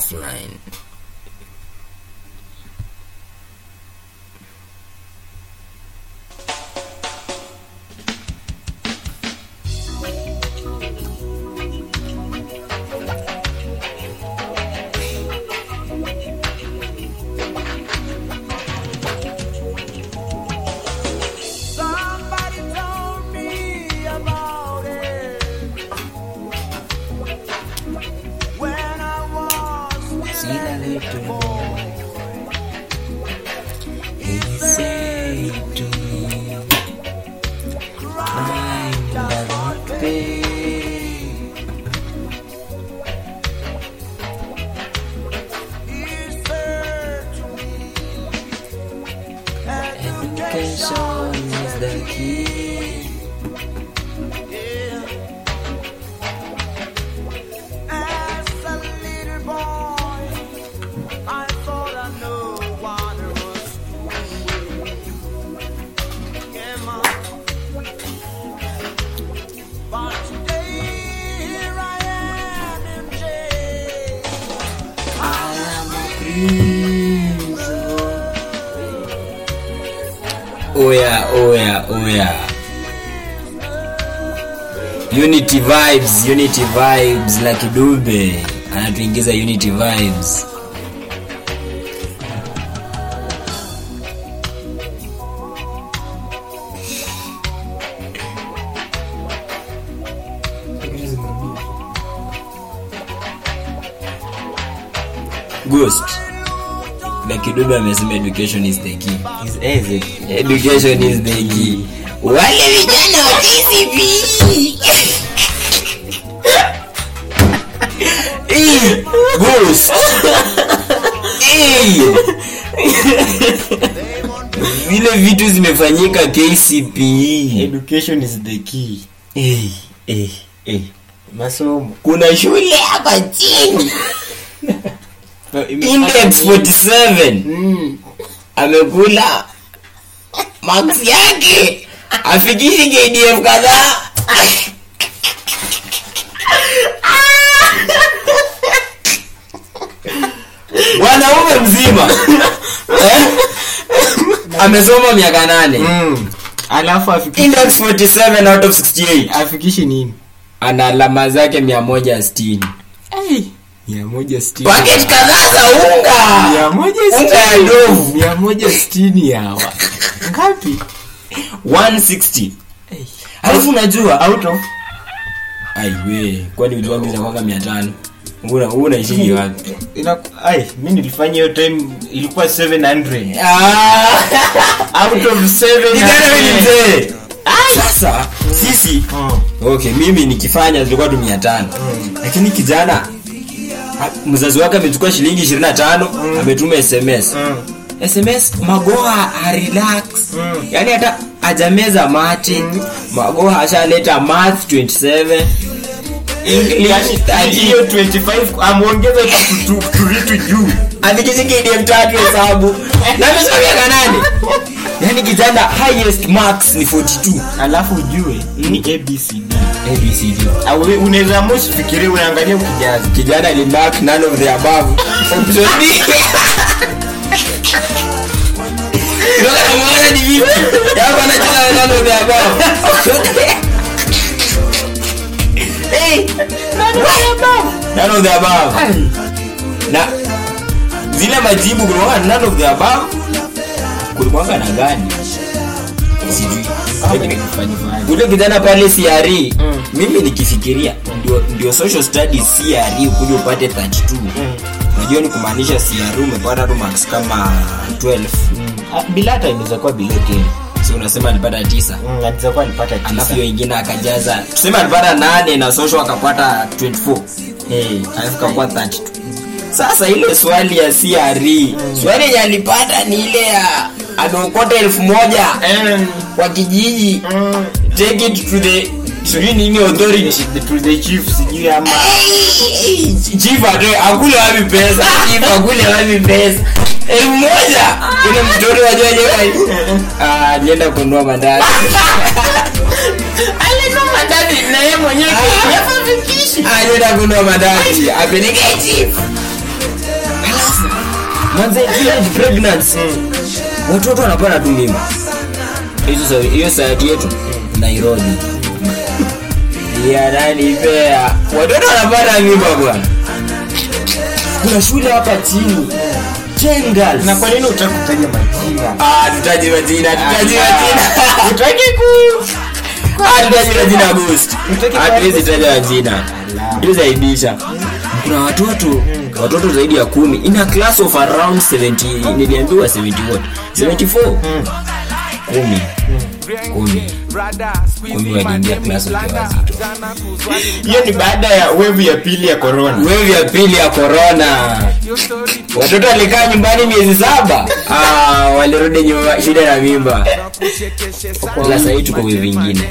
offline Oya, oya, oya. Unity vibes, Unity vibes la Kidube anatuingiza Unity vibes. Ghost. La kidudu amesema education is the key. Is easy. Education is the key. Wale vijana wa TCB. hey, Ghost. hey. Vile vitu zimefanyika KCP Education is the key. hey, hey, hey. Masomo. Kuna shule hapa chini. Index 47 Mm. amekula max yake afikishi KDF kadhaa wanaume mzima eh? amesoma miaka nane Mm. Alafu afikishi index 47 out of 68 afikishi nini? ana alama zake 160 Ai. Mia moja sitini. paket kadhaa za unga. Mia moja unga ya sitini. ndovu. Mia moja sitini hawa. Ngapi? 160 Ai. alafu unajua Out of aiwe kwani ujuangu zinakwanga mia tano? Una unaishiji wapi? Ai mimi nilifanya hiyo time ilikuwa 700 Ah, out of kijana wewe ni 700 sasa sisi Mm. okay mimi nikifanya zilikuwa tu mia tano. Lakini kijana mzazi wake amechukua shilingi ishirini na tano ametuma sms Mm. sms magoha relax. Mm. yani hata ajameza mate. Magoha ashaleta math 27 english Yaani, 30 hiyo 25 amuongeza tu tu tu juu. Afikishe KDM hesabu yaani kijana highest marks ni 42 alafu ujue ni abcd abcd unaweza mosi fikiri unaangalia kijana. kijana alimark none of the above. Option ni vipi na none of the above. Hey none of the above. Na zile majibu kulikuwa none of the above. Kulikuwa na gani ule kijana pale siari Mm. mimi nikifikiria ndio, ndio social studies siari ukuja upate 32 unajua ni kumaanisha siari umepata tu kama 12 bila hata inaweza kuwa below 10 so unasema alipata 9 Mm, alafu hiyo ingine akajaza tuseme alipata nane na social akapata 24 Eh, alafu kakuwa 32 sasa ile swali ya CRE swali yenye alipata ni ile ya ameokota elfu moja eh, kwa kijiji. Mm, take it to the sijui nini authority. To the chief sijui ama chief atoe akule wapi pesa? Chief akule wapi pesa? Elfu moja! Ile mtoto wajoje alienda kununua mandazi alinua mandazi na yeye mwenyewe Ah. alienda kununua mandazi apeleke chief. Manze teenage pregnancy watoto wanapata tu sa- hiyo sayati yetu? Nairobi. Yananipea watoto wanapata mimba bwana. Kuna shule hapa chini Jengals. na kwa nini utaki kutaja majina? Ah, majina Ah. majina. utaki ku Ah, tutaji majina ghost hatuwezi taja majina. Tuzaibisha kuna watoto watoto zaidi ya kumi in a class of around 70 niliambiwa 70 what 74 kumi. Kumi. Kumi waliingia class wakiwa wazito. Hiyo ni baada ya wevu ya pili ya corona. Wevu ya pili ya corona. Watoto walikaa nyumbani miezi saba. Ah, walirudi nyuma shida na mimba. Ila sahii tuko wevu ingine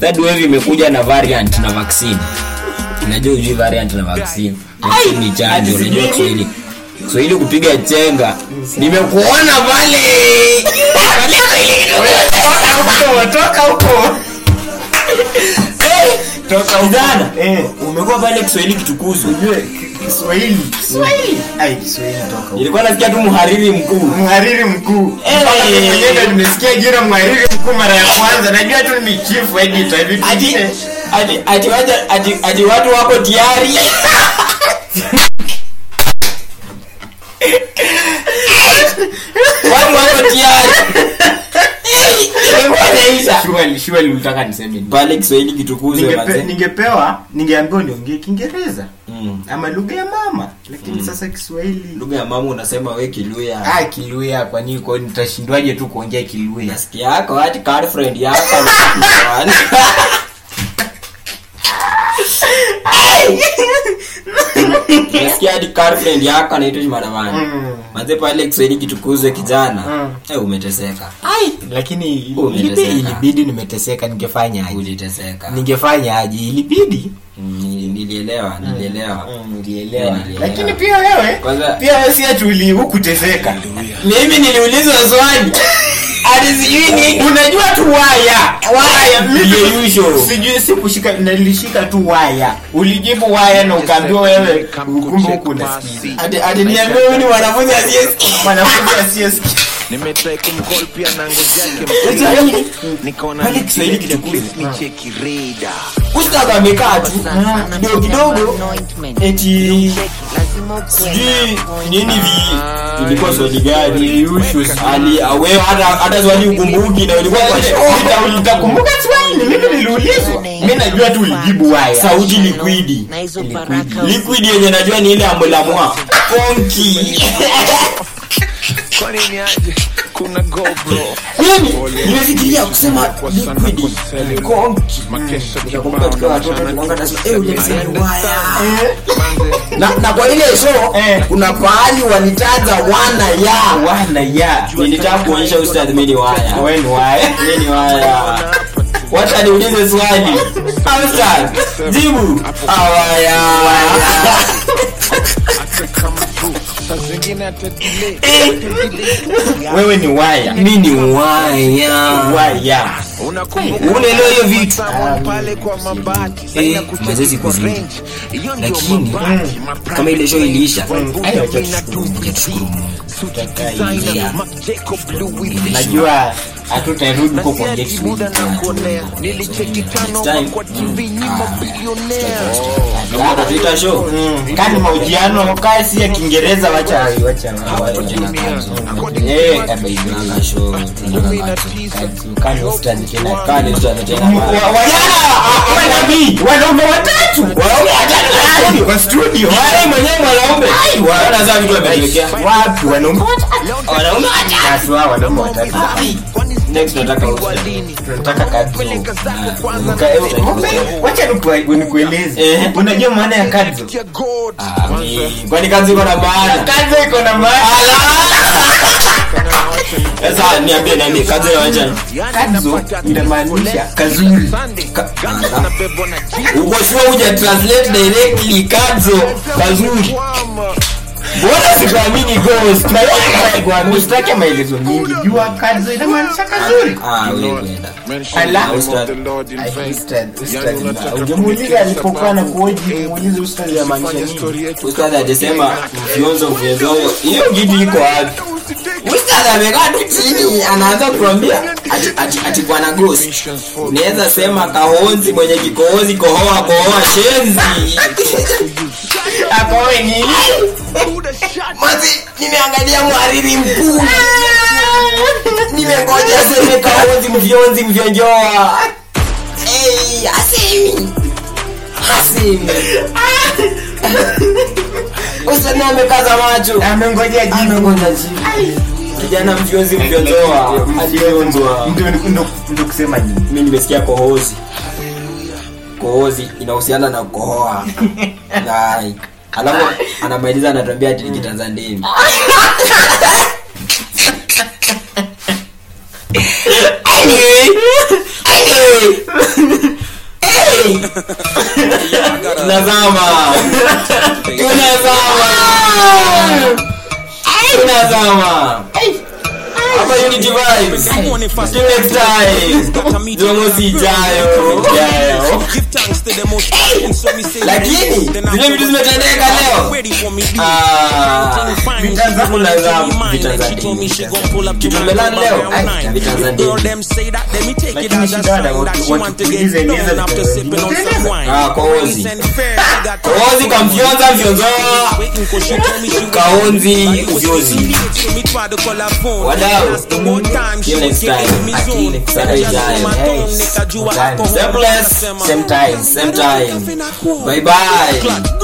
third wave imekuja na variant na vaccine. Najua ujui variant na vaccine. Vaccine ni chanjo. Unajua kiswahili. Kiswahili kupiga chenga. Nimekuona pale toka huko Kijana, eh. Umekuwa pale kiswahili kitukuzwe. Ujue Kiswahili. Kiswahili. Ai Kiswahili toka huko. Ilikuwa nasikia tu mhariri mkuu. Mhariri mkuu. Eh. Mwenyewe nimesikia jina mhariri mkuu mara ya kwanza. Najua tu ni chief editor hivi ati ati ati watu wako tayari watu wako tayari Ilikuwa surely ulitaka niseme nini? pale kiswahili kitukuzwe manze. ningepewa ningeambiwa niongee kiingereza. Mm. ama lugha ya mama. Lakini sasa kiswahili lugha ya mama unasema we kiluya. Ah kiluya. Kwa nini? Kwa nitashindwaje tu kuongea kiluya? Nasikia yako hadi card friend yako nasikia hadi girlfriend yako anaitwa Shimadamani Mm. manze pale kiswahili kitukuzwe kijana. Mm. eh umeteseka. Lakini Umeteseka. ilibidi nimeteseka ningefanya aje? Uliteseka. Ningefanya aje? Ilibidi. Mm, nilielewa nilielewa. Nilielewa. Nilielewa. lakini pia wewe Kwanza- pia wewe si ati uli hukuteseka mimi niliulizwa swali ati sijui ni unajua tu waya. Waya. Mimi usual. sijui sikushika nilishika tu waya. Ulijibu waya na ukaambiwa wewe kumbe niambie huyu ni mwanafunzi asiyesikia mwanafunzi asiyesikia nimetrai kumcall pia na ngozi yake nikaona Pale Kiswahili kitukuzwe. nicheki reda ustadha amekaa tu. Kidogo kidogo eti sijui nini ilikuwa yenye najua ni ile ambulamwa konki kwa nini aje? Kuna gobro. Mimi nimefikiria kusema liquid konki nikakumbuka tukiwa watoto tunaanga nasema eh waya na, na kwa ile show Eh. kuna pahali walitaja wana ya. Wana ya. Nilitaka kuonyesha ustadh mimi ni waya. Wewe ni waya. Mimi ni waya. Wacha niulize swali. Ustadh jibu. Awaya wewe ni waya mimi ni waya waya unakumbuka unaelewa hiyo vitu? Eh, mazezi kuzidi. lakini kama ile show iliisha. tushukuru. Mungu najua hatutarudi huko kuongea Buda Kiswahili na kuonea nilicheki tano kwa TV nyima bilionea Naomba tutatuita show. Kani mahojiano kasi ya kiingereza wacha wacha eh Tunanga show. Kani ustadi tena kani ustadh tena wanabii wanaume watatu. Wanaume watatu. Kwa studio. Wale mwenyewe mwanaume wana vitu ametuwekea wapi? Wanaume watatu. Wanaume watatu. Wanaume watatu nikueleze. Eh. unajua maana ya kadzo ya Ah, kwani kazi iko na maana? Kadzo iko na maana. Sasa niambie niambie kazi inaonyesha kazo inamaanisha kazuri. Ka- Ah, uko sure huja translate directly kazo kazuri mbona sikuamini ghost? Na sikuamini usitake maelezo mingi jua kazi inamaanisha kazuri. ah wewe kwenda Ala. Ustad. Ustad, ustad. ungemuuliza alipokuwa na kuoji muulize ustad yamaanisha nini? ustad ajasema vionzo mfyonzoyo hiyo gidi iko wapi? ustad amekaa tu chini anaanza kuambia ati, ati, ati bwana ghost unaweza sema kahonzi mwenye kikohozi kohoa kohoa shenzi. Akowe nini mazi nimeangalia mhariri mkuu. Nimengoja seme kahonzi mfyonzi mfyonjoa hey, asemi asemi useme amekaza macho. Amengoja jibu. Amengoja kijana mvyonzi mfyonzoa alifyonzwa Ndio- kusema nini? Mi nimesikia kohozi. Kohozi inahusiana na kukohoa. Nai. Alafu anamaliza anatuambia kitanza ndimi anyway. Tunazama! Tunazama tunazama hapa unity vibes. Till next time. Jumamosi ijayo ijayo lakini zile vitu zimetendeka leo Ah, vitanzamo na zamu vitanzandini kitumelani leo. Ai, vitanzandini Lakini shida wana- watu- wakituuliza eleza vitanzandini. Ah, kohozi kohozi kamfyonza mfyonzoa kaonzi ufyozi wadau more time she was getting me zone same time. same time. bye bye